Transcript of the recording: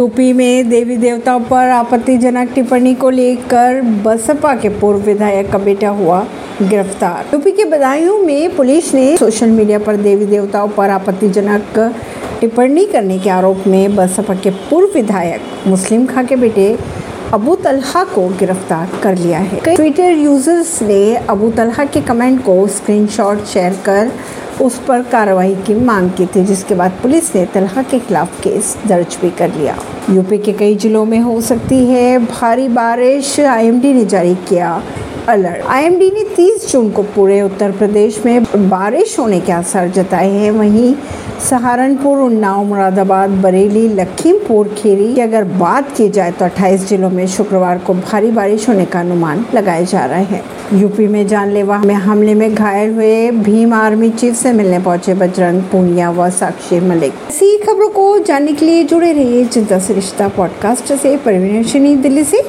UP में देवी देवताओं पर आपत्तिजनक टिप्पणी को लेकर बसपा के पूर्व विधायक का बेटा हुआ गिरफ़्तार। यूपी के बदायूं में पुलिस ने सोशल मीडिया पर देवी देवताओं पर आपत्तिजनक टिप्पणी करने के आरोप में बसपा के पूर्व विधायक मुस्लिम खां के बेटे अबू तलहा को गिरफ़्तार कर लिया है। कई ट्विटर यूज़र्स ने अबू तलहा के कमेंट को स्क्रीनशॉट शेयर कर उस पर कार्रवाई की मांग की थी, जिसके बाद पुलिस ने तलहा के खिलाफ केस दर्ज भी कर लिया। यूपी के कई जिलों में हो सकती है। भारी बारिश आईएमडी ने जारी किया। अलर्ट। आईएमडी ने 30 जून को पूरे उत्तर प्रदेश में बारिश होने के आसार जताए हैं। वहीं सहारनपुर, उन्नाव, मुरादाबाद, बरेली, लखीमपुर, खीरी की अगर बात की जाए तो 28 जिलों में शुक्रवार को भारी बारिश होने का अनुमान लगाया जा रहा है। यूपी में जानलेवा में हमले में घायल हुए भीम आर्मी चीफ से मिलने पहुँचे बजरंग पूनिया व साक्षी मलिक। इसी खबरों को जानने के लिए जुड़े रहिए चिंता से रिश्ता पॉडकास्ट से। परवीन दिल्ली से।